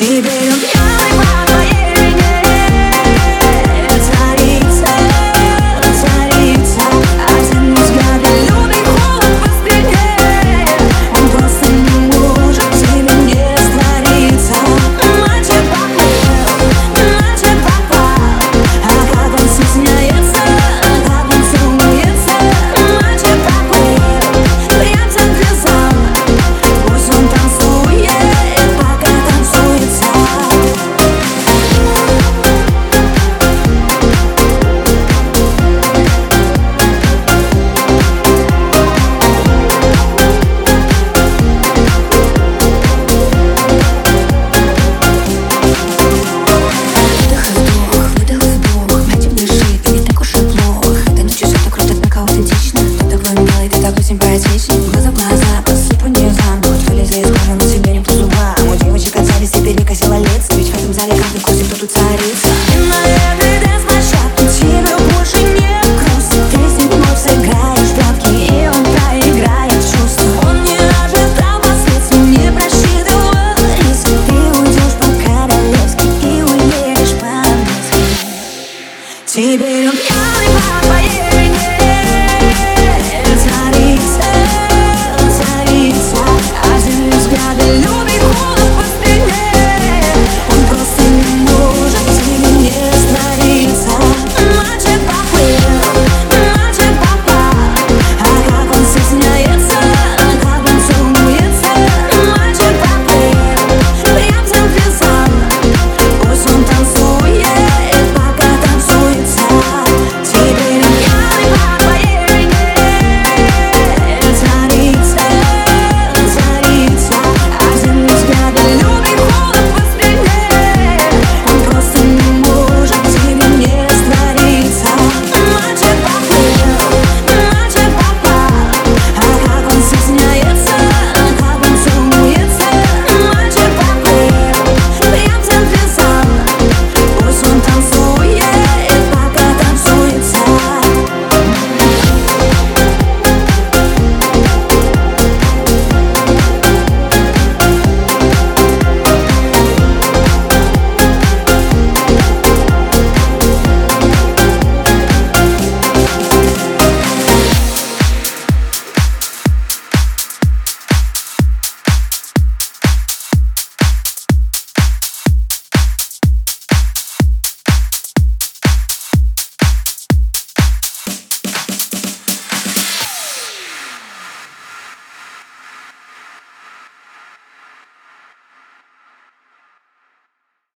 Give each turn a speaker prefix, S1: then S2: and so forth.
S1: See, baby.